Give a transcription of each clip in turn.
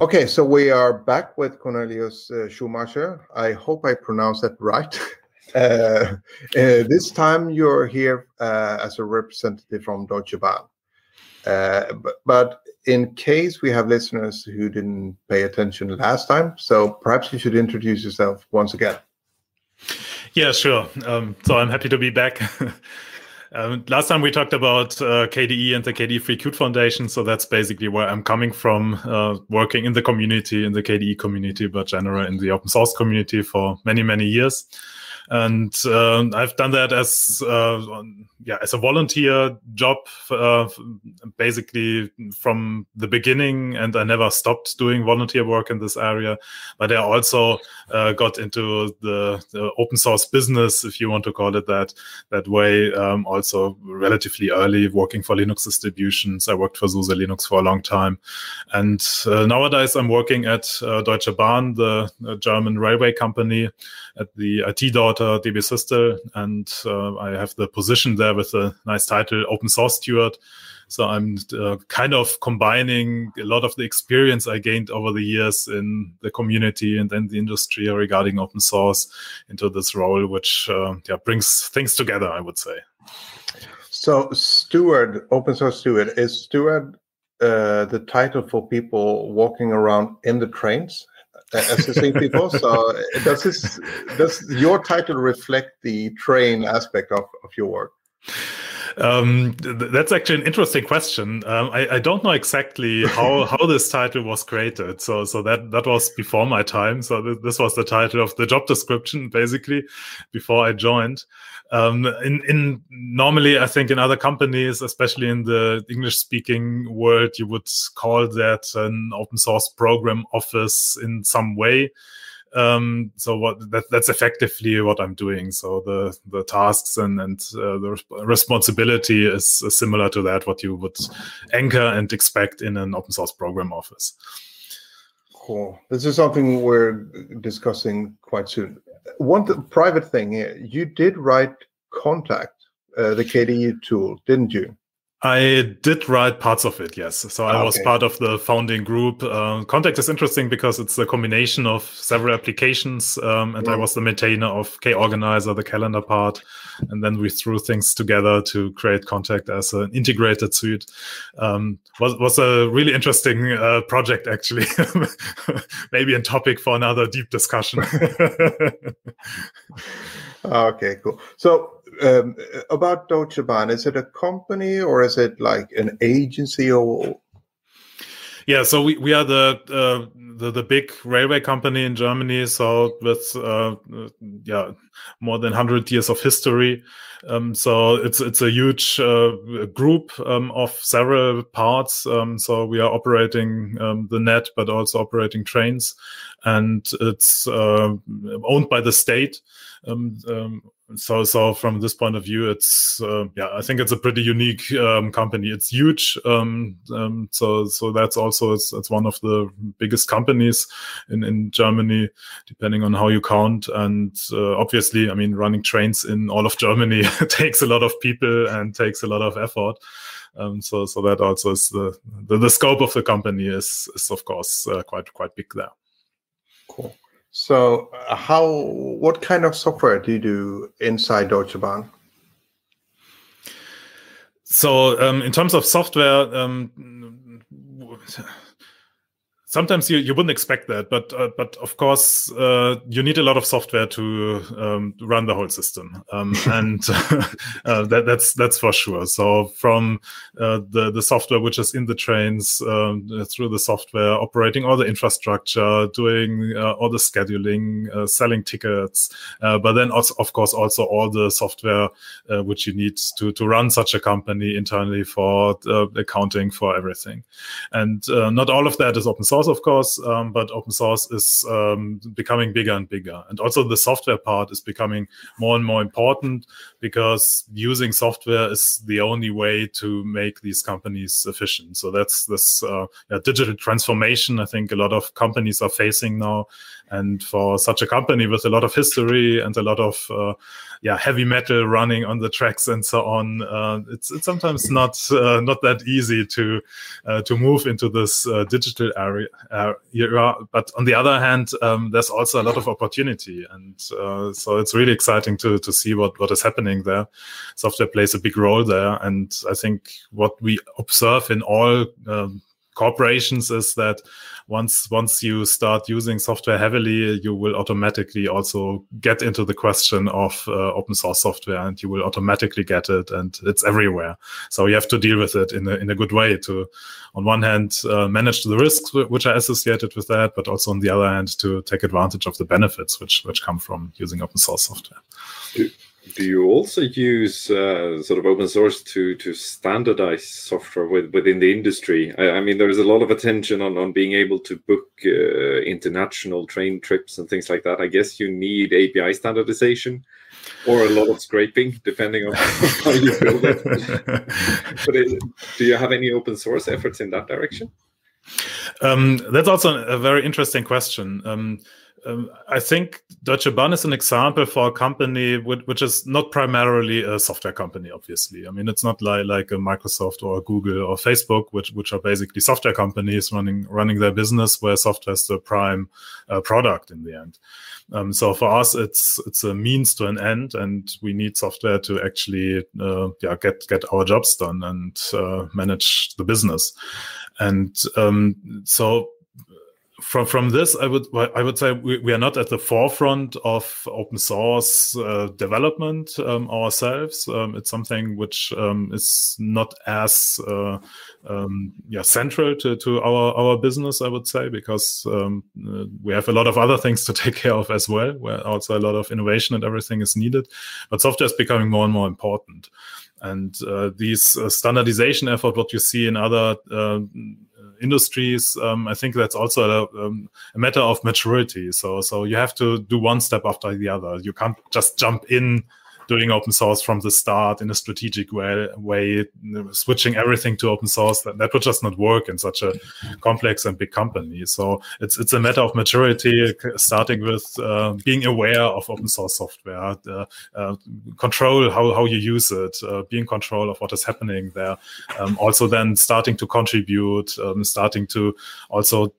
Okay, so we are back with Cornelius uh, Schumacher. I hope I pronounced that right. uh, uh, this time you're here uh, as a representative from Deutsche Bahn. Uh, but, but, in case we have listeners who didn't pay attention last time, so perhaps you should introduce yourself once again. Yeah, sure. Um, so I'm happy to be back. Um, last time we talked about uh, KDE and the KDE Free Qt Foundation, so that's basically where I'm coming from, uh, working in the community, in the KDE community, but generally in the open source community for many, many years and uh, I've done that as uh, yeah as a volunteer job, uh, basically from the beginning, and I never stopped doing volunteer work in this area. But I also uh, got into the, the, open source business, if you want to call it that, that way. Um, also relatively early, working for Linux distributions. I worked for SUSE Linux for a long time, and nowadays I'm working at Deutsche Bahn, the German railway company, at the IT DB Systel, and uh, I have the position there with a nice title, Open Source Steward. So I'm uh, kind of combining a lot of the experience I gained over the years in the community and then the industry regarding open source into this role, which uh, yeah brings things together. I would say. So, steward, open source steward, is steward uh, the title for people walking around in the trains assisting people. So uh, does this does your title reflect the train aspect of, of your work? Um, th- that's actually an interesting question. Um, I, I, don't know exactly how, how this title was created. So so that that was before my time. So th- this was the title of the job description, basically, before I joined. Um, in in normally, I think in other companies, especially in the English speaking world, you would call that an open source program office in some way um, so what that, that's effectively what I'm doing. So the the tasks and and uh, the responsibility is similar to that what you would anchor and expect in an open source program office. Cool. This is something we're discussing quite soon. One th- private thing here. You did write Kontact uh, the KDE tool, didn't you? I did write parts of it, yes. So I okay. was part of the founding group. Uh, Kontact is interesting because it's a combination of several applications, um, and yeah. I was the maintainer of KOrganizer, the calendar part, and then we threw things together to create Kontact as an integrated suite. Um, was was a really interesting uh, project, actually. Maybe a topic for another deep discussion. okay, cool. So um, about Deutsche Bahn, is it a company or is it like an agency or? Yeah, so we, we are the, uh, the the big railway company in Germany. So with uh, yeah more than hundred years of history. Um, so it's it's a huge uh, group um, of several parts. Um, so we are operating um, the net, but also operating trains, and it's uh, owned by the state. Um, um, so so from this point of view it's uh, yeah i think it's a pretty unique um, company. It's huge um, um, so so that's also it's, it's one of the biggest companies in in germany depending on how you count. And uh, obviously i mean running trains in all of germany takes a lot of people and takes a lot of effort. Um, so so that also is the, the, the scope of the company is is of course uh, quite quite big there. Cool so, uh, how what kind of software do you do inside Deutsche Bahn? So, um, in terms of software, um, sometimes you, you wouldn't expect that, but uh, but of course uh, you need a lot of software to um, run the whole system, um, and uh, that, that's that's for sure. So from uh, the the software which is in the trains um, through the software operating all the infrastructure, doing uh, all the scheduling, uh, selling tickets, but then also of course also all the software which you need to to run such a company internally for accounting for everything, and not all of that is open source source, of course, um, but open source is um, becoming bigger and bigger. And also the software part is becoming more and more important because using software is the only way to make these companies efficient. So that's this uh, yeah, digital transformation I think a lot of companies are facing now. And for such a company with a lot of history and a lot of uh, yeah heavy metal running on the tracks and so on, uh, it's it's sometimes not uh, not that easy to uh, to move into this uh, digital area era. But on the other hand, um, there's also a lot of opportunity, and uh, so it's really exciting to to see what what is happening there. Software plays a big role there, and I think what we observe in all um, corporations is that once once you start using software heavily, you will automatically also get into the question of uh, open source software, and you will automatically get it, and it's everywhere. So you have to deal with it in a in a good way to, on one hand, uh, manage the risks which are associated with that, but also on the other hand to take advantage of the benefits which which come from using open source software do you also use uh, sort of open source to to standardize software with, within the industry? I, I, mean, there's a lot of attention on on being able to book uh, international train trips and things like that. I guess you need API standardization or a lot of scraping, depending on how you build it. but it, do you have any open source efforts in that direction? Um, that's also a very interesting question. Um, um, I think Deutsche Bahn is an example for a company which, which, is not primarily a software company. Obviously, I mean it's not like like a Microsoft or a Google or Facebook, which which are basically software companies running running their business where software is the prime uh, product in the end. Um, so for us, it's it's a means to an end, and we need software to actually uh, yeah get get our jobs done and uh, manage the business. And um, so from from this, I would I would say we, we are not at the forefront of open source uh, development um, ourselves. Um, it's something which um, is not as uh, um, yeah central to, to our our business. I would say because um, uh, we have a lot of other things to take care of as well, where also a lot of innovation and everything is needed. But software is becoming more and more important. And uh, these uh, standardization effort, what you see in other uh, industries, um, I think that's also a, um, a, matter of maturity. So, so you have to do one step after the other. You can't just jump in doing open source from the start in a strategic way, way switching everything to open source. That, that would just not work in such a complex and big company. So it's it's a matter of maturity, starting with uh, being aware of open source software, uh, uh, control how, how you use it, uh, be in control of what is happening there. Um, also, then starting to contribute, um, starting to also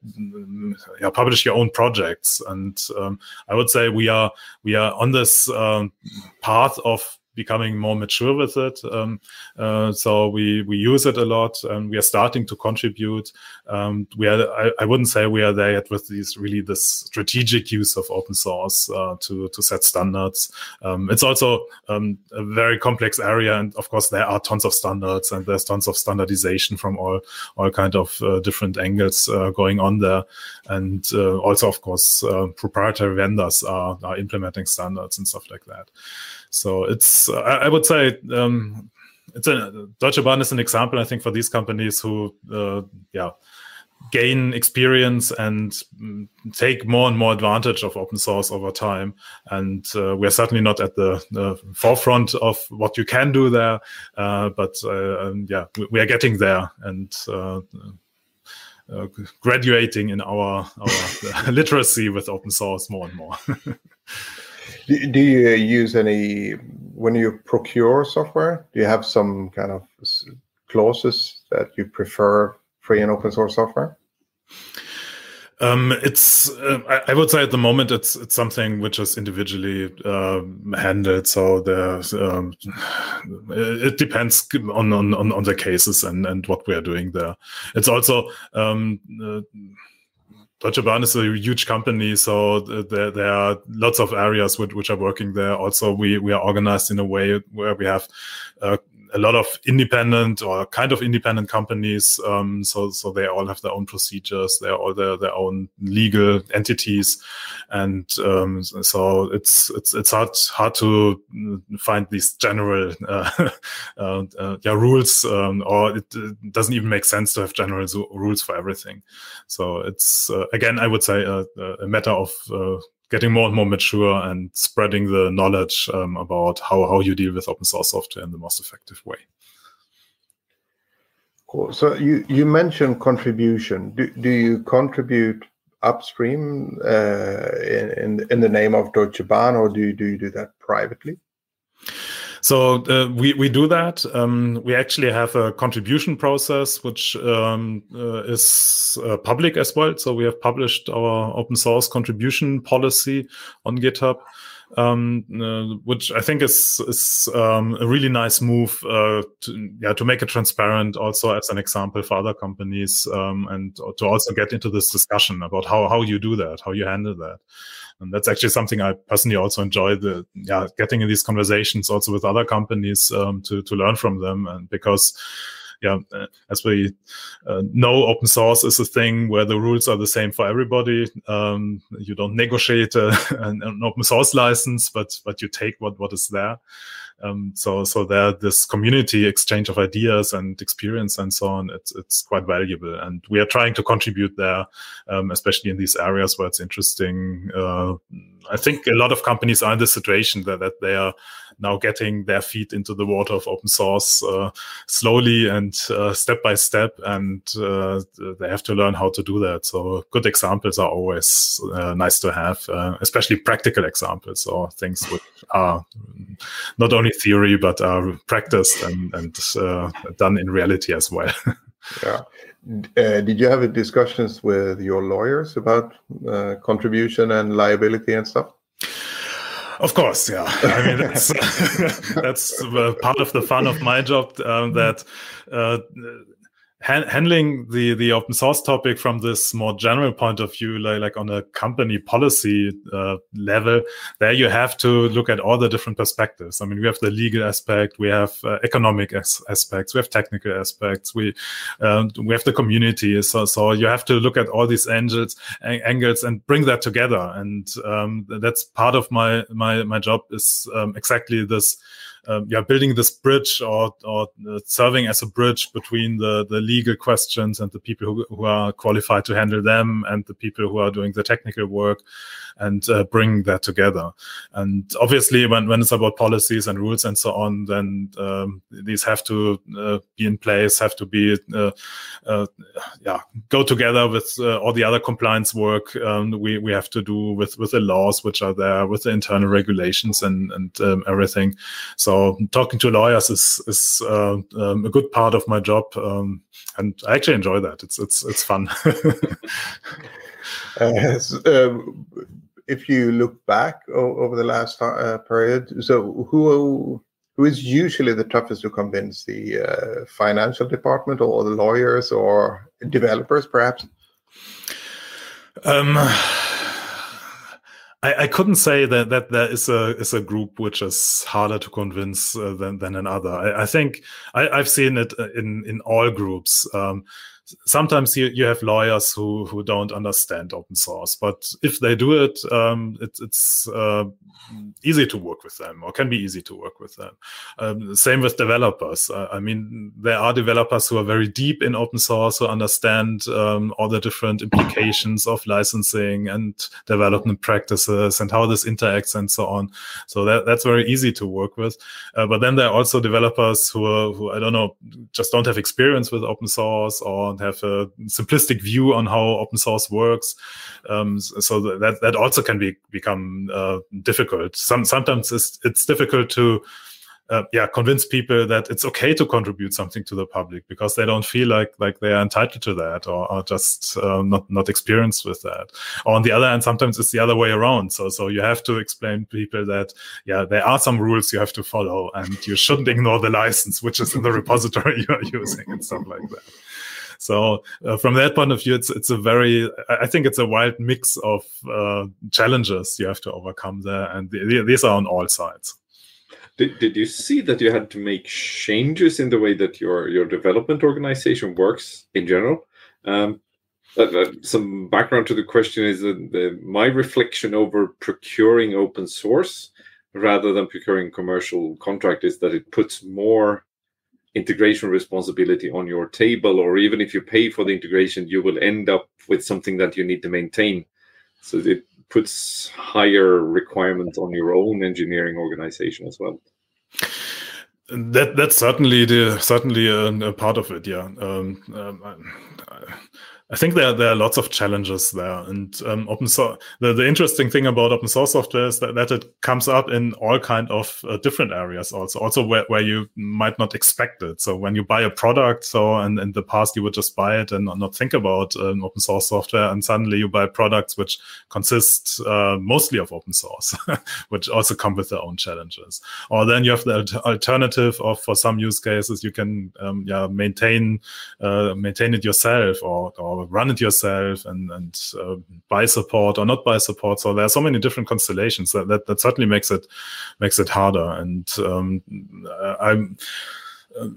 yeah, publish your own projects. And um, I would say we are we are on this um, path of becoming more mature with it. Um, uh, so we we use it a lot, and we are starting to contribute. Um, we are I, I, wouldn't say we are there yet with these really this strategic use of open source uh, to to set standards. Um, it's also um, a very complex area, and of course there are tons of standards and there's tons of standardization from all all kind of uh, different angles uh, going on there, and uh, also of course uh, proprietary vendors are, are implementing standards and stuff like that. So it's uh, I, would say um, it's a Deutsche Bahn is an example I think for these companies who uh, yeah gain experience and mm, take more and more advantage of open source over time. And uh, we're certainly not at the, the, forefront of what you can do there, uh, but uh, um, yeah, we, we, are getting there and uh, uh, graduating in our, our literacy with open source more and more. Do, do you use any when you procure software? Do you have some kind of clauses that you prefer free and open source software? Um, it's uh, I, I, would say at the moment it's it's something which is individually uh, handled. So there's um, it depends on, on on the cases and and what we are doing there. It's also um, uh, Deutsche Bahn is a huge company, so there, there are lots of areas which, which are working there. Also, we, we are organized in a way where we have uh, a lot of independent or kind of independent companies. Um, so so they all have their own procedures, They're all their their own legal entities, and um, so it's it's it's hard hard to find these general uh, uh, uh, yeah rules, um, or it, it, doesn't even make sense to have general rules for everything. So it's uh, again, I would say a, a matter of uh, getting more and more mature and spreading the knowledge um, about how, how you deal with open source software in the most effective way. Cool. So you, you mentioned contribution. Do, do you contribute upstream uh, in, in, in the name of Deutsche Bahn, or do you do you do that privately? So uh, we we do that. Um, we actually have a contribution process which um, uh, is uh, public as well. So we have published our open source contribution policy on GitHub, um, uh, which I think is is um, a really nice move. Uh, to, yeah, to make it transparent, also as an example for other companies, um, and to also get into this discussion about how how you do that, how you handle that and that's actually something I personally also enjoy the yeah getting in these conversations also with other companies um, to to learn from them. And because yeah uh, as we uh, know open source is a thing where the rules are the same for everybody. Um, you don't negotiate a, an, an, open source license but but you take what what is there um, so so there this community exchange of ideas and experience and so on. It's it's quite valuable, and we are trying to contribute there, um, especially in these areas where it's interesting. Uh, I think a lot of companies are in this situation that, that they are now getting their feet into the water of open source uh, slowly and uh, step by step, and uh, they have to learn how to do that. So good examples are always uh, nice to have, uh, especially practical examples or things which are not only theory but are practiced and, and uh, done in reality as well. yeah. Uh, did you have discussions with your lawyers about uh, contribution and liability and stuff? Of course, yeah. I mean, that's that's uh, part of the fun of my job. Um, that handling the the open source topic from this more general point of view like, like on a company policy uh, level there you have to look at all the different perspectives. I mean we have the legal aspect we have uh, economic as- aspects we have technical aspects we um, we have the community. So so you have to look at all these angles angles and bring that together. And um, that's part of my my my job is um, exactly this um, yeah, building this bridge or, or uh, serving as a bridge between the, the legal questions and the people who, who are qualified to handle them and the people who are doing the technical work and uh, bring that together. And obviously, when, when it's about policies and rules and so on, then um, these have to uh, be in place, have to be, uh, uh yeah, go together with uh, all the other compliance work um, we, we have to do with, with the laws which are there, with the internal regulations and, and um, everything. So talking to lawyers is, is uh, um, a good part of my job. Um, and I actually enjoy that. It's, it's, it's fun. uh, um, if you look back over the last uh, period, so who who is usually the toughest to convince the uh, financial department or the lawyers or developers, perhaps? Um, I, I, couldn't say that that there is a is a group which is harder to convince uh, than than another. I, I think I, have seen it uh, in in all groups. Um, sometimes you, you have lawyers who who don't understand open source but if they do it um, it it's uh, easy to work with them or can be easy to work with them. Um, same with developers. Uh, i mean there are developers who are very deep in open source who understand um, all the different implications of licensing and development practices and how this interacts and so on. So that, that's very easy to work with. Uh, but then there are also developers who, are, who i don't know just don't have experience with open source or have a simplistic view on how open source works. Um, so that that also can be become uh, difficult. Some sometimes it's it's difficult to uh, yeah convince people that it's okay to contribute something to the public because they don't feel like like they are entitled to that or, just uh, not not experienced with that or on the other hand sometimes it's the other way around so so you have to explain to people that yeah there are some rules you have to follow and you shouldn't ignore the license which is in the repository you are using and stuff like that so uh, from that point of view, it's it's a very I think it's a wild mix of uh, challenges you have to overcome there, and these are on all sides. Did, did you see that you had to make changes in the way that your your development organization works in general? Um, uh, uh, some background to the question is that the, my reflection over procuring open source rather than procuring commercial contract is that it puts more integration responsibility on your table or even if you pay for the integration you will end up with something that you need to maintain. So it puts higher requirements on your own engineering organization as well. That that's certainly the certainly a, a part of it yeah. Um, um, I think there, there are lots of challenges there, and um, open source. The, the interesting thing about open source software is that, that it comes up in all kind of uh, different areas. Also, also where, where you might not expect it. So when you buy a product, so and in the past you would just buy it and not think about um, open source software, and suddenly you buy products which consist uh, mostly of open source, which also come with their own challenges. Or then you have the alternative of for some use cases you can um, yeah maintain uh, maintain it yourself or, or run it yourself and and uh, buy support or not buy support. So there are so many different constellations that that, that certainly makes it makes it harder. And um, I'm.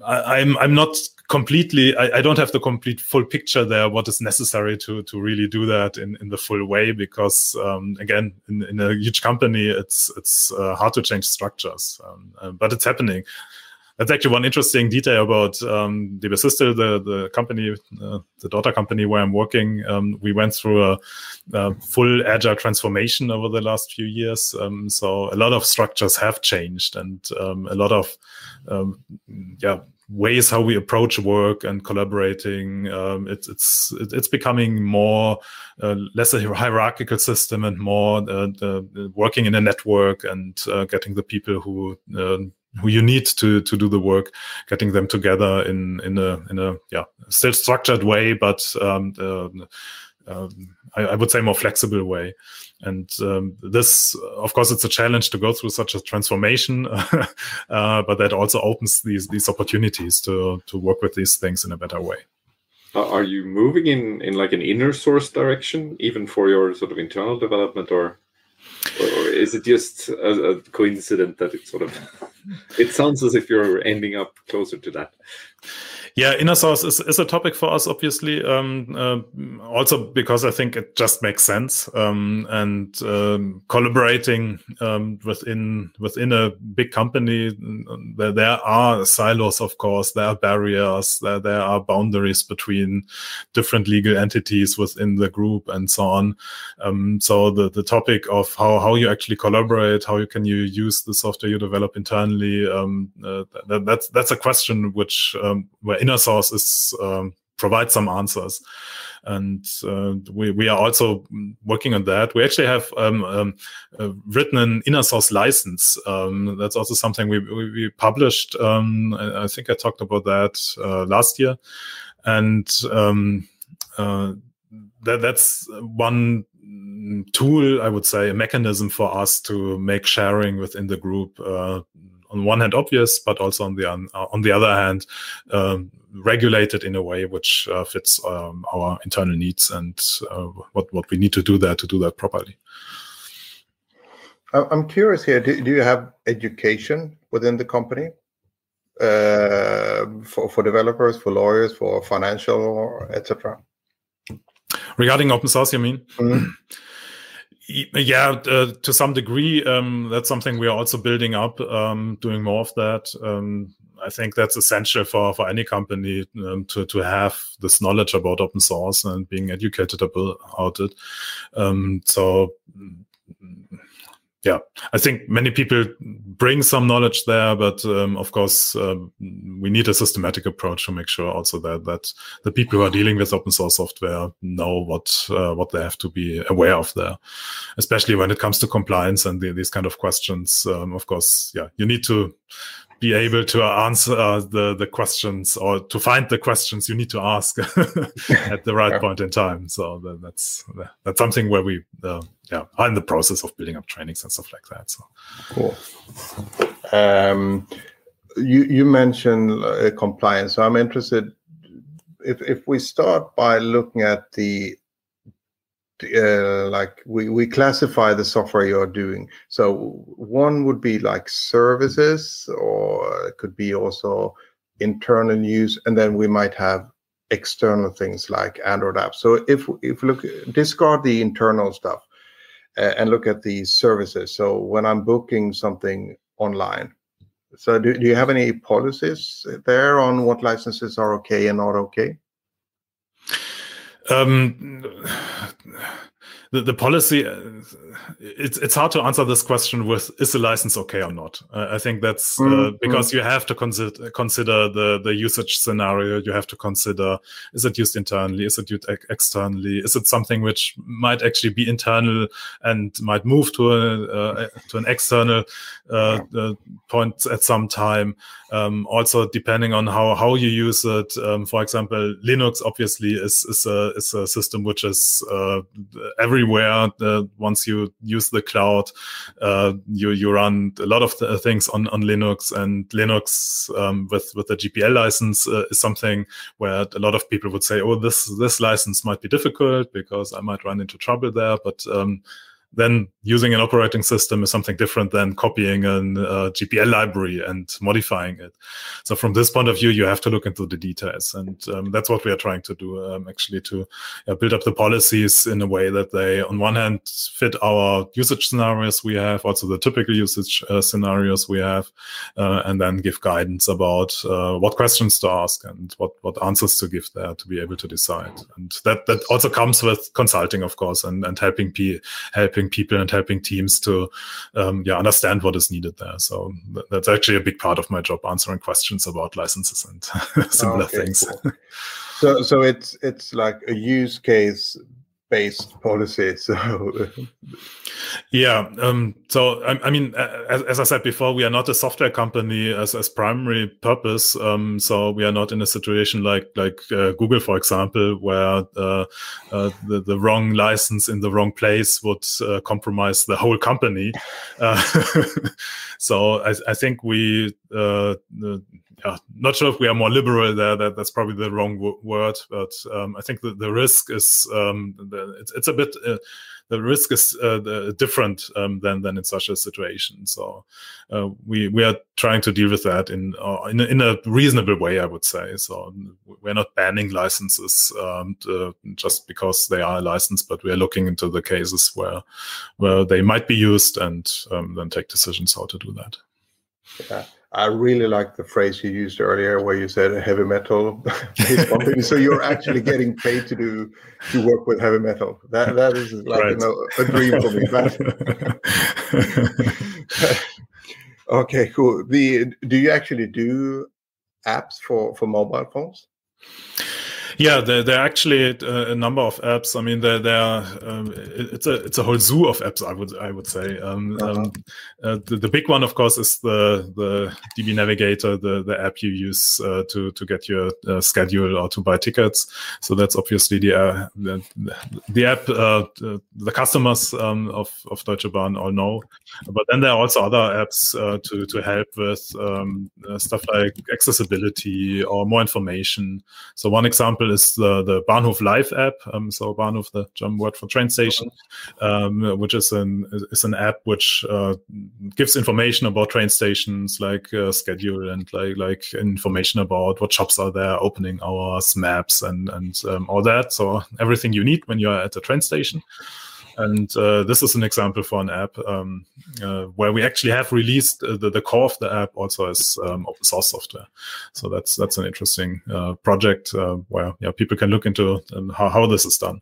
I, I'm I'm not completely I, I, don't have the complete full picture there what is necessary to to really do that in, in the full way because um, again in, in a huge company it's it's uh, hard to change structures um, uh, but it's happening that's actually one interesting detail about um, DB the the company, uh, the daughter company where I'm working. Um, we went through a, a, full agile transformation over the last few years. Um, so a lot of structures have changed, and um, a lot of um, yeah ways how we approach work and collaborating. Um, it, it's it's becoming more uh, less a hierarchical system and more uh, the, working in a network and uh, getting the people who uh, who you need to to do the work, getting them together in in a in a yeah still structured way, but um, uh, um, I, I, would say more flexible way. And um, this, of course, it's a challenge to go through such a transformation, uh, but that also opens these these opportunities to to work with these things in a better way. Are you moving in in like an inner source direction, even for your sort of internal development, or or is it just a, a coincidence that it sort of it sounds as if you're ending up closer to that yeah, inner source is, is a topic for us, obviously. Um, uh, also because I think it just makes sense. Um, and um, collaborating um, within within a big company, there, there are silos, of course. There are barriers. There there are boundaries between different legal entities within the group, and so on. Um, so the the topic of how how you actually collaborate, how you can you use the software you develop internally, um, uh, that, that's that's a question which where inner source is um, provide some answers and uh, we, we are also working on that. We actually have um, um, uh, written an inner source license. Um, that's also something we, we, we published. Um, I, I, think I talked about that uh, last year, and um, uh, that, that's one tool, I would say, a mechanism for us to make sharing within the group uh, on one hand obvious, but also on the on the other hand um, regulated in a way which uh, fits um, our internal needs and uh, what what we need to do there to do that properly. I'm curious here. Do, do you have education within the company uh, for for developers, for lawyers, for financial, etc.? Regarding open source, you mean? Mm-hmm. yeah uh, to some degree um, that's something we are also building up um, doing more of that. Um, i think that's essential for for any company um, to to have this knowledge about open source and being educated about it. Um, so yeah, I think many people bring some knowledge there, but um, of course, um, we need a systematic approach to make sure also that that the people who are dealing with open source software know what uh, what they have to be aware of there, especially when it comes to compliance and the, these kind of questions. Um, of course, yeah, you need to be able to answer uh, the the questions or to find the questions you need to ask at the right yeah. point in time. So that's that's something where we uh, yeah are in the process of building up trainings and stuff like that. So cool. Um, you you mentioned uh, compliance, so I'm interested. If if we start by looking at the uh, like we, we classify the software you're doing. So one would be like services, or it could be also internal use, and then we might have external things like Android apps. So if if look discard the internal stuff uh, and look at the services. So when I'm booking something online, so do, do you have any policies there on what licenses are okay and not okay? Um, the, the policy uh, it's it's hard to answer this question with is the license okay or not? Uh, i think that's uh, mm-hmm. because you have to consider consider the the usage scenario. You have to consider is it used internally? Is it used ex- externally? Is it something which might actually be internal and might move to a uh, to an external uh, uh, point at some time um, also depending on how how you use it um, for example linux obviously is is a is a system which is every everywhere. Uh, once you use the cloud, uh, you you run a lot of things on on Linux, and Linux um, with with the GPL license uh, is something where a lot of people would say, "Oh, this this license might be difficult because I might run into trouble there," but um, then using an operating system is something different than copying a uh, GPL library and modifying it. So from this point of view, you have to look into the details, and um, that's what we are trying to do um, actually to uh, build up the policies in a way that they, on one hand, fit our usage scenarios we have, also the typical usage uh, scenarios we have, uh, and then give guidance about uh, what questions to ask and what what answers to give there to be able to decide. And that that also comes with consulting, of course, and and helping p helping people and helping teams to um, yeah understand what is needed there. So that's actually a big part of my job, answering questions about licenses and similar okay, things. Cool. so so it's it's like a use case based policy. So yeah, um, so I, I mean, as, as, I said before, we are not a software company as, as primary purpose. Um, so we are not in a situation like like uh, Google, for example, where uh, uh, the, the wrong license in the wrong place would uh, compromise the whole company. Uh, so I, I, think we uh, yeah, not sure if we are more liberal there. That that's probably the wrong w- word, but um, I think that the risk is um, the, it's it's a bit uh, the risk is uh, different um, than than in such a situation. So uh, we we are trying to deal with that in in, a, in a reasonable way, I would say. So we're not banning licenses um, to, just because they are licensed, but we are looking into the cases where where they might be used and um, then take decisions how to do that. Yeah. I really like the phrase you used earlier, where you said a heavy metal based so you're actually getting paid to do to work with heavy metal. That that is like right. you know, a dream for me. okay, cool. The do you actually do apps for for mobile phones? Yeah, there, there are actually uh, a number of apps. I mean, there, there are, um, it's a it's a whole zoo of apps. I would I would say. Um, uh-huh. um, uh, the, the, big one, of course, is the the DB Navigator, the the app you use uh, to to get your uh, schedule or to buy tickets. So that's obviously the uh, the, the, app uh, the customers um, of of Deutsche Bahn all know. But then there are also other apps to to help with um, stuff like accessibility or more information. So one example example is the, the Bahnhof Live app. Um, so Bahnhof, the German word for train station, um, which is an is an app which uh, gives information about train stations, like uh, schedule and like like information about what shops are there, opening hours, maps, and and um, all that. So everything you need when you're at a train station. And uh, this is an example for an app um, uh, where we actually have released uh, the, the core of the app also as um, open source software. So that's that's an interesting uh, project uh, where yeah, people can look into um, how, how this is done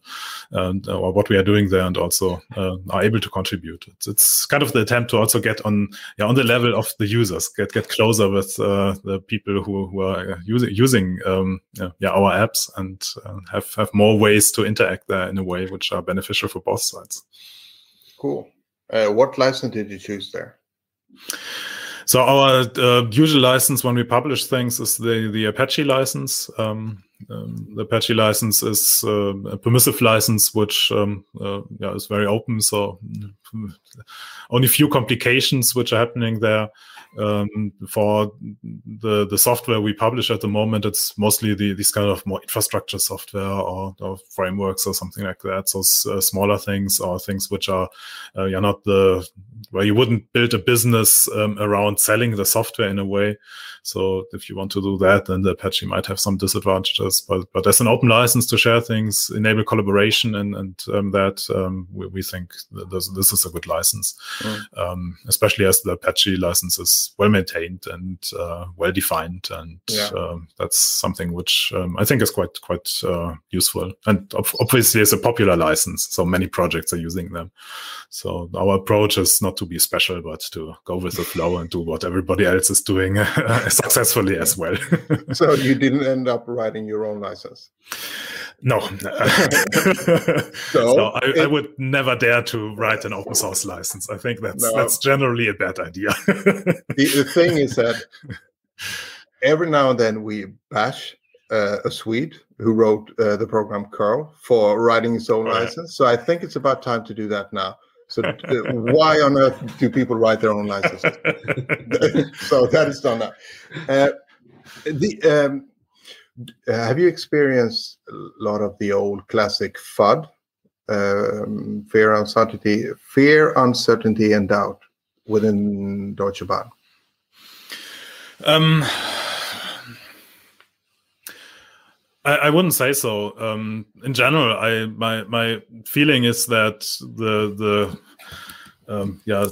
and uh, or what we are doing there, and also are able to contribute. It's, it's, kind of the attempt to also get on yeah, on the level of the users, get get closer with the people who, who are using using um, yeah, our apps and have have more ways to interact there in a way which are beneficial for both sides. Cool. Uh, what license did you choose there? So our uh, usual license when we publish things is the the Apache license. Um, um, the Apache license is uh, a permissive license, which um, uh, yeah, is very open. So only few complications which are happening there. Um, for the the software we publish at the moment, it's mostly the these kind of more infrastructure software or, or frameworks or something like that. So uh, smaller things or things which are uh, yeah not the where you wouldn't build a business um, around selling the software in a way. So if you want to do that, then the Apache might have some disadvantages. But but as an open license to share things, enable collaboration, and and um, that um, we, we, think this, this is a good license, mm. especially as the Apache license is well maintained and uh, well defined, and yeah. Um, that's something which um, I think is quite quite uh, useful. And obviously, it's a popular license, so many projects are using them. So our approach is not to be special, but to go with the flow and do what everybody else is doing successfully as well. so you didn't end up writing your own license? No. so, so I, it, I, would never dare to write an open source license. I think that's no. that's generally a bad idea. the, the thing is that every now and then we bash uh, a Swede who wrote uh, the program curl for writing his own oh, license. So I think it's about time to do that now. So uh, why on earth do people write their own licenses? so that is done now. Uh, the um, have you experienced a lot of the old classic FUD, um, fear, uncertainty, fear, uncertainty, and doubt within Deutsche Bahn? Um, I, I wouldn't say so. Um, in general, I my my feeling is that the the um, yeah,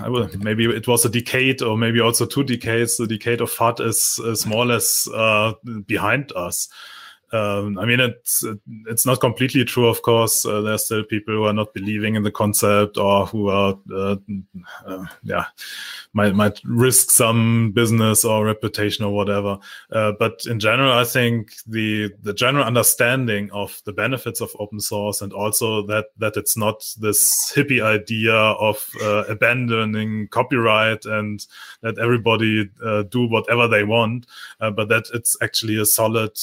I will, maybe it was a decade or maybe also two decades. The decade of FUD is, is more or less uh, behind us. Um, I mean, it's it's not completely true, of course. Uh, there's still people who are not believing in the concept or who are, uh, uh, yeah, might might risk some business or reputation or whatever. Uh, but in general, I think the the general understanding of the benefits of open source and also that that it's not this hippie idea of uh, abandoning copyright and that everybody uh, do whatever they want, but that it's actually a solid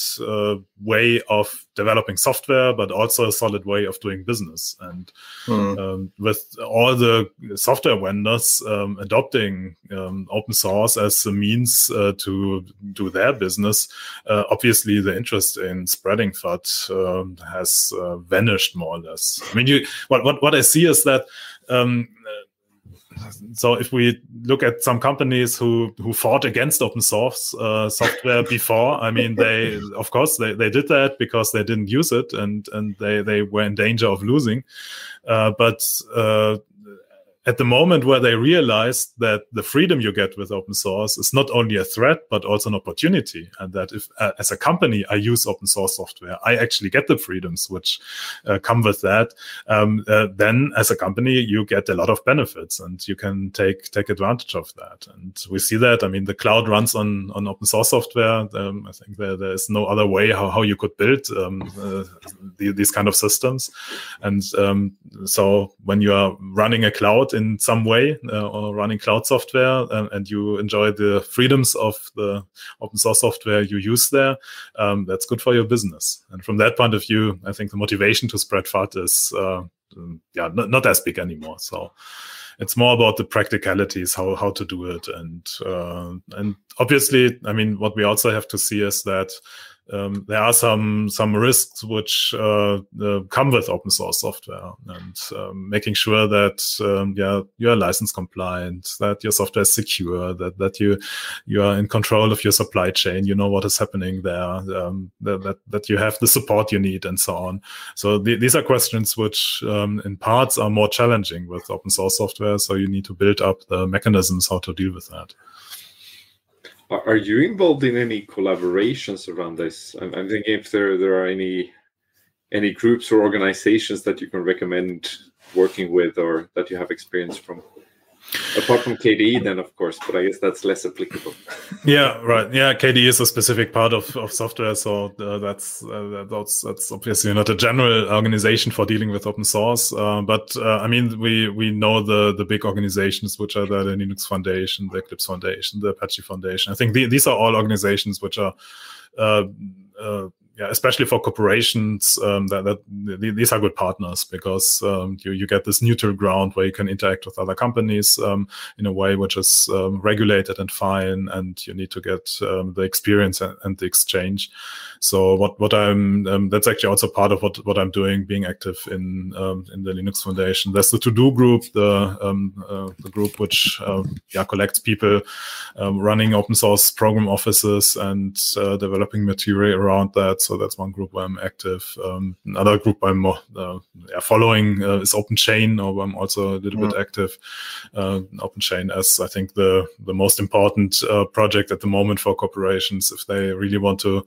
way of developing software, but also a solid way of doing business. And mm. um, with all the software vendors um, adopting um, open source as a means uh, to do their business, uh, obviously the interest in spreading FUD um, has uh, vanished more or less. I mean, you what what what I see is that um, so if we look at some companies who who fought against open source uh, software before i mean they of course they, they did that because they didn't use it and and they they were in danger of losing. Uh, but uh, at the moment where they realized that the freedom you get with open source is not only a threat but also an opportunity and that if uh, as a company i use open source software i actually get the freedoms which uh, come with that um, uh, then as a company you get a lot of benefits and you can take take advantage of that. And we see that i mean the cloud runs on on open source software um, i think there, there is no other way how, how you could build um, uh, the, these kind of systems. And um, so when you are running a cloud in some way uh, or running cloud software and, and, you enjoy the freedoms of the open source software you use there, um, that's good for your business. And from that point of view, I think the motivation to spread FUD is uh, yeah not, not as big anymore. So it's more about the practicalities, how how to do it, and uh, and obviously, I mean, what we also have to see is that um, there are some some risks which uh, uh, come with open source software, and um, making sure that um, yeah you are license compliant, that your software is secure, that that you you are in control of your supply chain, you know what is happening there, um, that, that, that you have the support you need, and so on. So th- these are questions which um, in parts are more challenging with open source software. So you need to build up the mechanisms how to deal with that. Are you involved in any collaborations around this? I'm, I'm thinking if there there are any any groups or organizations that you can recommend working with or that you have experience from. Apart from KDE, then of course, but I guess that's less applicable. yeah, right. Yeah, KDE is a specific part of, of software, so uh, that's uh, that's that's obviously not a general organization for dealing with open source. Uh, but uh, I mean, we we know the the big organizations which are the, Linux Foundation, the Eclipse Foundation, the Apache Foundation. I think the, these are all organizations which are uh, uh, yeah, especially for corporations, um, that, that these are good partners because um, you you get this neutral ground where you can interact with other companies um, in a way which is um, regulated and fine, and you need to get um, the experience and, and, the exchange. So what what I'm um, that's actually also part of what what I'm doing, being active in um, in the Linux Foundation. There's the TODO Group, the um, uh, the group which um, yeah collects people um, running open source program offices and uh, developing material around that. So that's one group where I'm active. Um, another group I'm more uh, yeah, following uh, is OpenChain, or I'm also a little mm. bit active. Uh, OpenChain as I think the the most important uh, project at the moment for corporations if they really want to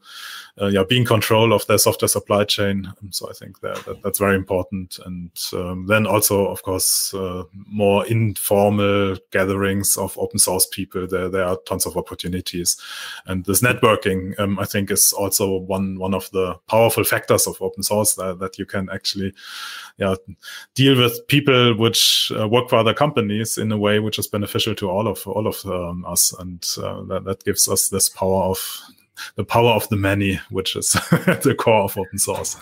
uh, yeah, be in control of their software supply chain. Um, so I think that, that that's very important. And um, then also, of course, uh, more informal gatherings of open source people. There, there are tons of opportunities, and this networking, um, I think, is also one one of the powerful factors of open source that, that you can actually, yeah, deal with people which uh, work for other companies in a way which is beneficial to all of all of um, us, and uh, that, that gives us this power of the power of the many, which is the core of open source.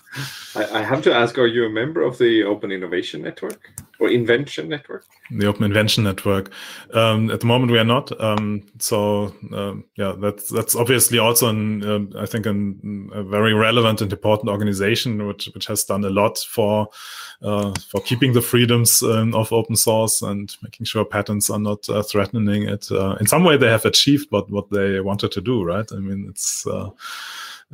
I, I, have to ask: Are you a member of the Open Innovation Network or Invention Network? The Open Invention Network. Um, at the moment, we are not. Um, so uh, yeah, that's that's obviously also, an, uh, I think, an, a very relevant and important organization, which which has done a lot for uh, for keeping the freedoms um, of open source and making sure patents are not uh, threatening it. Uh, in some way, they have achieved what what they wanted to do, right? I mean, it's uh,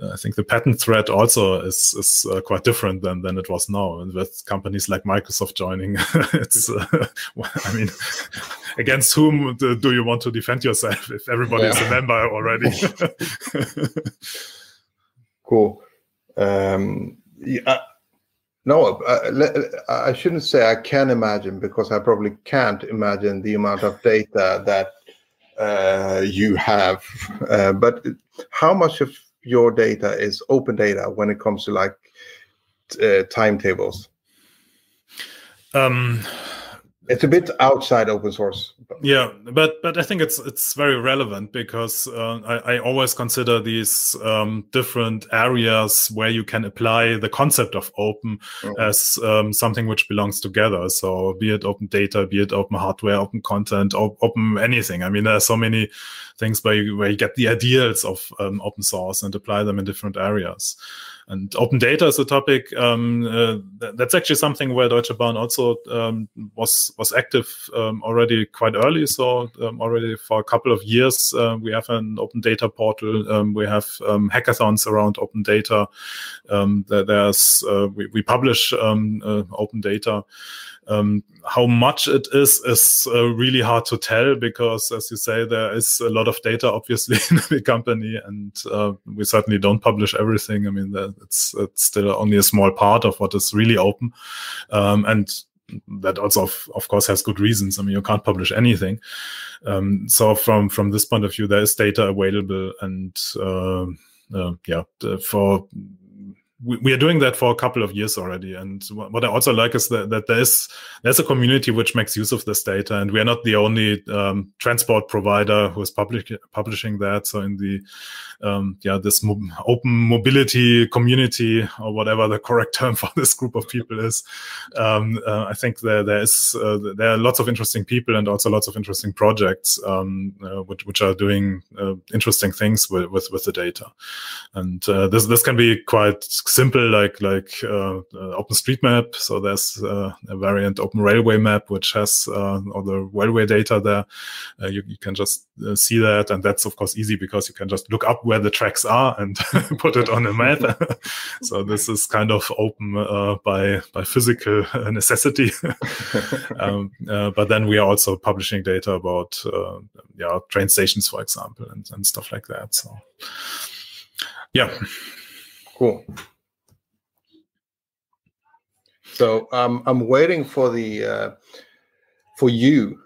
I think the patent threat also is is uh, quite different than than it was now. And with companies like Microsoft joining, it's uh, I mean, against whom do, do, you want to defend yourself if everybody yeah. is a member already? cool. Um, yeah, no, uh, I shouldn't say I can imagine because I probably can't imagine the amount of data that uh, you have. Uh, but how much of your data is open data when it comes to like uh, timetables? Um, it's a bit outside open source. Yeah, but but I think it's it's very relevant because uh, I, I always consider these um, different areas where you can apply the concept of open mm-hmm. as um, something which belongs together. So be it open data, be it open hardware, open content, op- open anything. I mean, there are so many things where you, where you get the ideals of um, open source and apply them in different areas. And open data is a topic um, uh, that's actually something where Deutsche Bahn also um, was was active um, already quite early. So um, already for a couple of years, uh, we have an open data portal. Um, we have hackathons around open data. there's uh, we, we, publish uh, open data. Um, how much it is is uh, really hard to tell because, as you say, there is a lot of data obviously in the company, and uh, we certainly don't publish everything. I mean, it's it's still only a small part of what is really open, um, and that also of, of, course has good reasons. I mean you can't publish anything. Um, so from from this point of view there is data available and uh, uh, yeah for we, we are doing that for a couple of years already. And what I also like is that, that there's there's a community which makes use of this data, and we are not the only um, transport provider who is public, publishing that. So in the um, yeah this mo open mobility community or whatever the correct term for this group of people is, um, uh, I think there there is uh, there are lots of interesting people and also lots of interesting projects um, uh, which which are doing uh, interesting things with, with, with the data, and uh, this this can be quite simple like like uh, uh, OpenStreetMap. So there's uh, a variant Open Railway Map which has uh, all the railway data there. Uh, you, you, can just uh, see that, and that's of course easy because you can just look up where the tracks are and put it on a map. so this is kind of open by by physical necessity. um, but then we are also publishing data about yeah train stations, for example, and, and stuff like that. So yeah. Cool. So um, I'm waiting for the uh, for you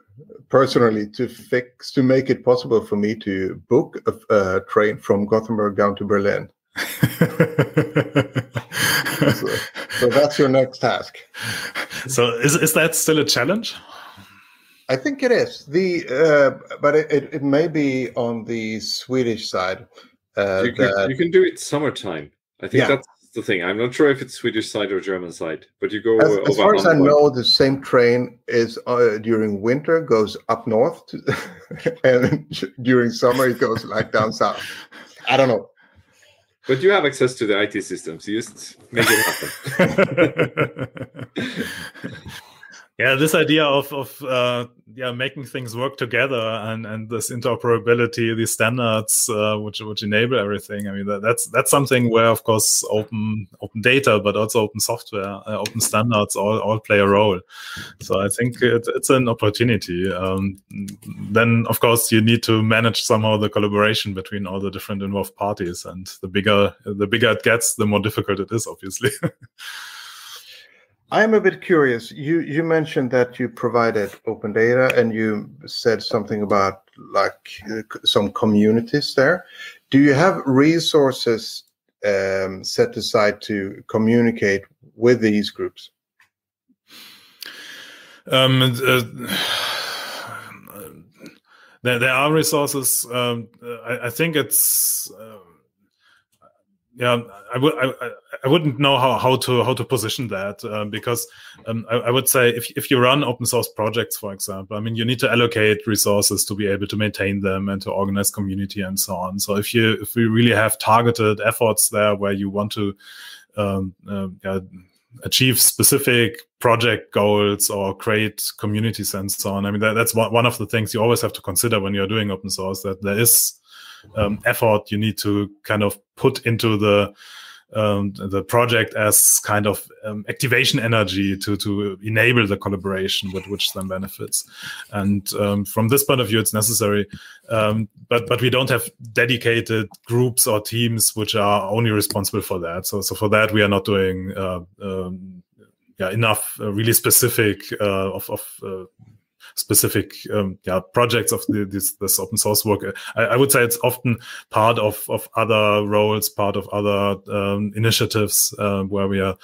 personally to fix to make it possible for me to book a, a train from Gothenburg down to Berlin. so, so, that's your next task. So is is that still a challenge? I think it is the, uh, but it, it, it, may be on the Swedish side. Uh, you, can, that... you can do it summertime. I think yeah. that's the thing. I'm not sure if it's Swedish side or German side, but you go. As, as far as I know, the same train is uh, during winter goes up north, to, and during summer it goes like down south. I don't know. But you have access to the IT systems. You just make it happen. yeah this idea of of uh, yeah making things work together and and this interoperability these standards uh, which which enable everything. I mean that, that's that's something where of course open open data but also open software uh, open standards all all play a role. So i think it, it's an opportunity. Um, then of course you need to manage somehow the collaboration between all the different involved parties and the bigger the bigger it gets the more difficult it is obviously I'm a bit curious. You you mentioned that you provided open data, and you said something about like uh, some communities there. Do you have resources um, set aside to communicate with these groups? Um, uh, there, there are resources. Um, I, I, think it's. Uh, yeah, I would I, I wouldn't know how, how to how to position that uh, because um, I, I, would say if if you run open source projects, for example, I mean you need to allocate resources to be able to maintain them and to organize community and so on. So if you if we really have targeted efforts there where you want to um, uh, yeah, achieve specific project goals or create communities and so on, I mean that, that's one, one of the things you always have to consider when you're doing open source that there is um, effort you need to kind of put into the um, the project as kind of um, activation energy to to enable the collaboration with which then benefits. And um, from this point of view, it's necessary. Um, but but we don't have dedicated groups or teams which are only responsible for that. So so for that, we are not doing. Uh, um, yeah, enough uh, really specific uh, of, of uh, specific um, yeah projects of the, this this open source work. I, I, would say it's often part of of other roles, part of other um, initiatives uh, where we are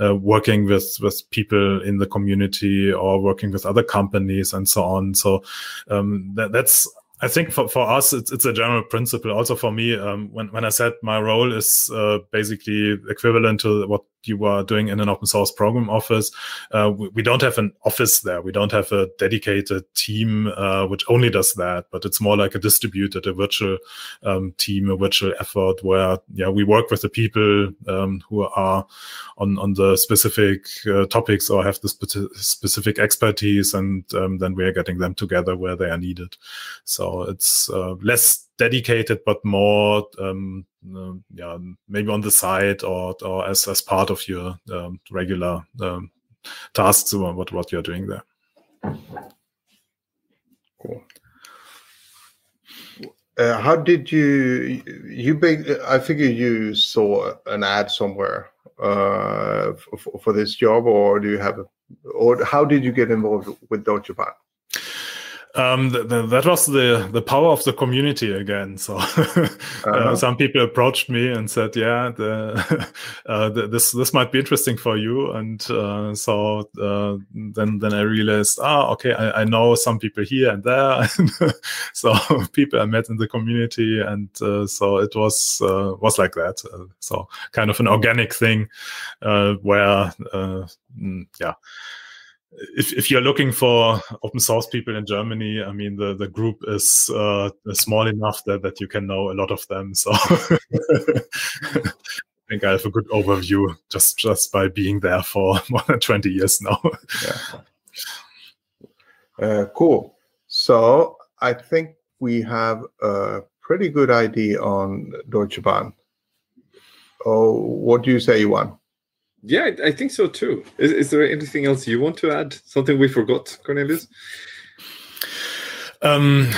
uh, working with with people in the community or working with other companies and so on. So um, that, that's I think for, for us, it's, it's a general principle. Also for me, um, when, when I said my role is uh, basically equivalent to what you are doing in an open source program office. Uh, we, we, don't have an office there. We don't have a dedicated team uh, which only does that, but it's more like a distributed, a virtual um, team, a virtual effort where yeah we work with the people um, who are on on the specific uh, topics or have the spe- specific expertise, and um, then we are getting them together where they are needed. So it's uh, less dedicated, but more um, uh, yeah maybe on the side or or as as part of your um, regular um, tasks or what what you're doing there. Cool. Uh, how did you you big? I figure you saw an ad somewhere uh, for, for this job, or do you have a, or how did you get involved with Deutsche Bahn? Um, the, the, that was the the power of the community again. So uh, uh-huh. uh, some people approached me and said, "Yeah, the, uh, this this might be interesting for you." And uh, so uh, then then I realized, ah, okay, I, I, know some people here and there, so people I met in the community, and uh, so it was was like that. so kind of an organic thing where, mm, yeah if, if you're looking for open source people in Germany, I mean the, the group is uh, small enough that, that you can know a lot of them. So I think I have a good overview just just by being there for more than 20 years now. yeah. Uh, cool. So I think we have a pretty good idea on Deutsche Bahn. Oh, what do you say, Johan? Yeah, I think so too. Is, is there anything else you want to add? Something we forgot, Cornelius? Um,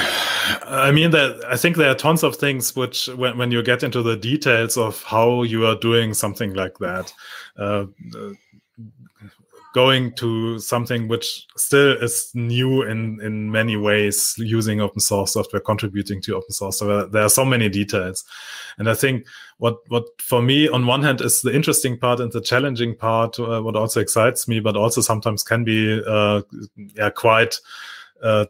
I mean that I think there are tons of things which, when, when you get into the details of how you are doing something like that, uh, going to something which still is new in in many ways using open source software contributing to open source. Software there are so many details. And i think what what for me on one hand is the interesting part and the challenging part uh, what also excites me but also sometimes can be uh, yeah quite uh,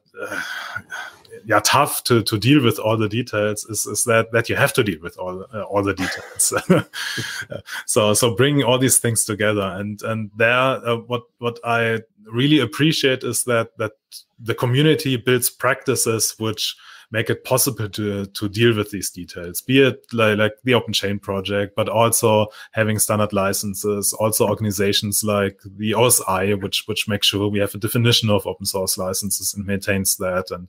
yeah tough to to deal with all the details is is that that you have to deal with all uh, all the details. so so bringing all these things together and and there uh, what what I really appreciate is that that the community builds practices which make it possible to to deal with these details be it like, like the OpenChain project but also having standard licenses also organizations like the osi which which make sure we have a definition of open source licenses and maintains that. And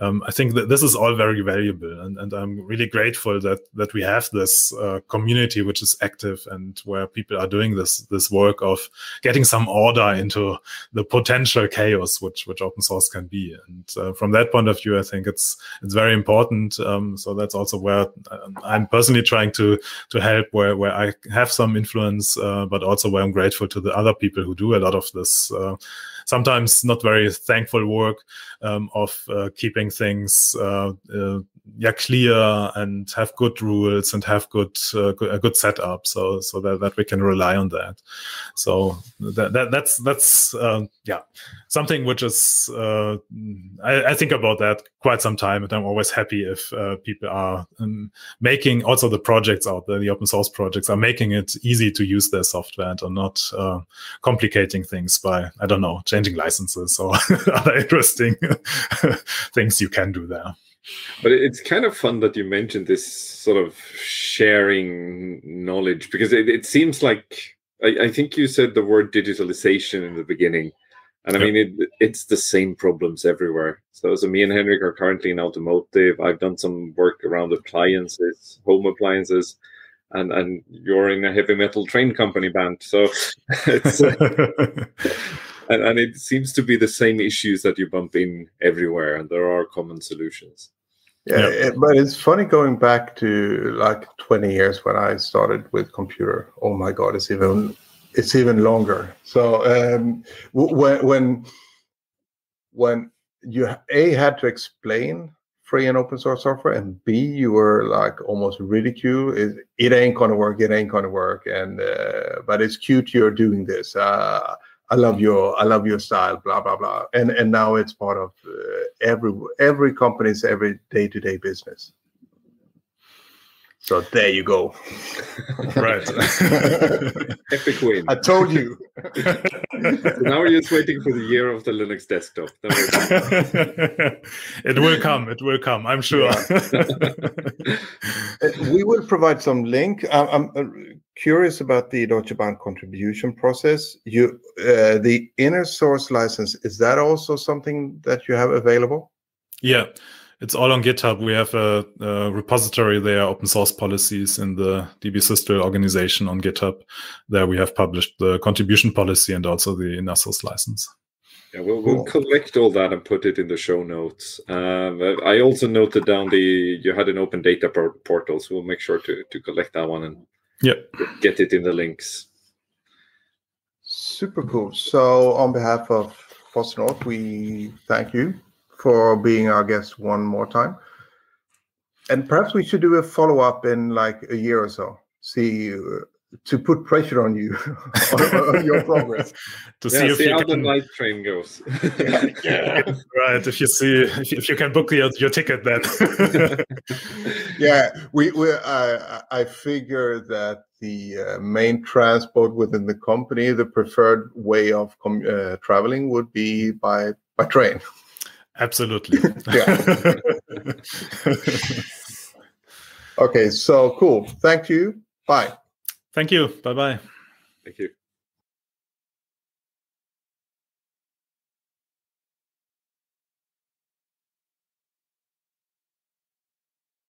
um, i think that this is all very valuable and, and i'm really grateful that that we have this uh, community which is active and where people are doing this this work of getting some order into the potential chaos which which open source can be and uh, from that point of view i think it's it's very important. Um, so that's also where um, I'm personally trying to to help, where where I have some influence, uh, but also where I'm grateful to the other people who do a lot of this. Uh, sometimes not very thankful work um, of uh, keeping things uh, uh, yeah clear and have good rules and have good uh, a good setup. So so that, that we can rely on that. So that, that that's that's uh, yeah something which is uh, I, I, think about that quite some time and i'm always happy if uh, people are um, making also the projects out there the open source projects are making it easy to use their software and are not uh, complicating things by i don't know changing licenses or other interesting things you can do there but it's kind of fun that you mentioned this sort of sharing knowledge because it, it seems like I, I, think you said the word digitalization in the beginning. And I mean, it, it's the same problems everywhere. So, so me and Henrik are currently in automotive. I've done some work around appliances, home appliances, and and you're in a heavy metal train company band. So it's and, and it seems to be the same issues that you bump in everywhere, and there are common solutions. Yeah, it, but it's funny going back to like 20 years when I started with computer. Oh my God, it's even it's even longer. So um, when when when you a had to explain free and open source software, and b you were like almost ridiculed. It, it ain't gonna work. It ain't gonna work. And uh, but it's cute you're doing this. Uh, I love your I love your style, blah blah blah, and and now it's part of uh, every every company's every day to day business. So there you go. right. Epic win. I told you. so now we're just waiting for the year of the Linux desktop. it will come. It will come. I'm sure. Uh, we will provide some link. I'm, I'm curious about the Deutsche Bahn contribution process. You, uh, the inner source license, is that also something that you have available? Yeah, it's all on GitHub. We have a, a repository there, open source policies in the DB dbsystel organization on GitHub. There we have published the contribution policy and also the inner source license. Yeah, we'll, we'll collect all that and put it in the show notes. Um, I also noted down the you had an open data portal, so we'll make sure to to collect that one and yeah get it in the links. Super cool. So on behalf of FOSS we thank you for being our guest one more time. And perhaps we should do a follow-up in like a year or so. See uh, to put pressure on you on, on, your progress. To yeah, see, see how can... the night train goes. Yeah, yeah, right if you see if you, if you can book your, your ticket then. Yeah we, we I, I figure that the uh, main transport within the company the preferred way of uh, traveling would be by by train. Absolutely. Yeah. Okay so cool. Thank you. Bye Thank you. Bye bye. Thank you.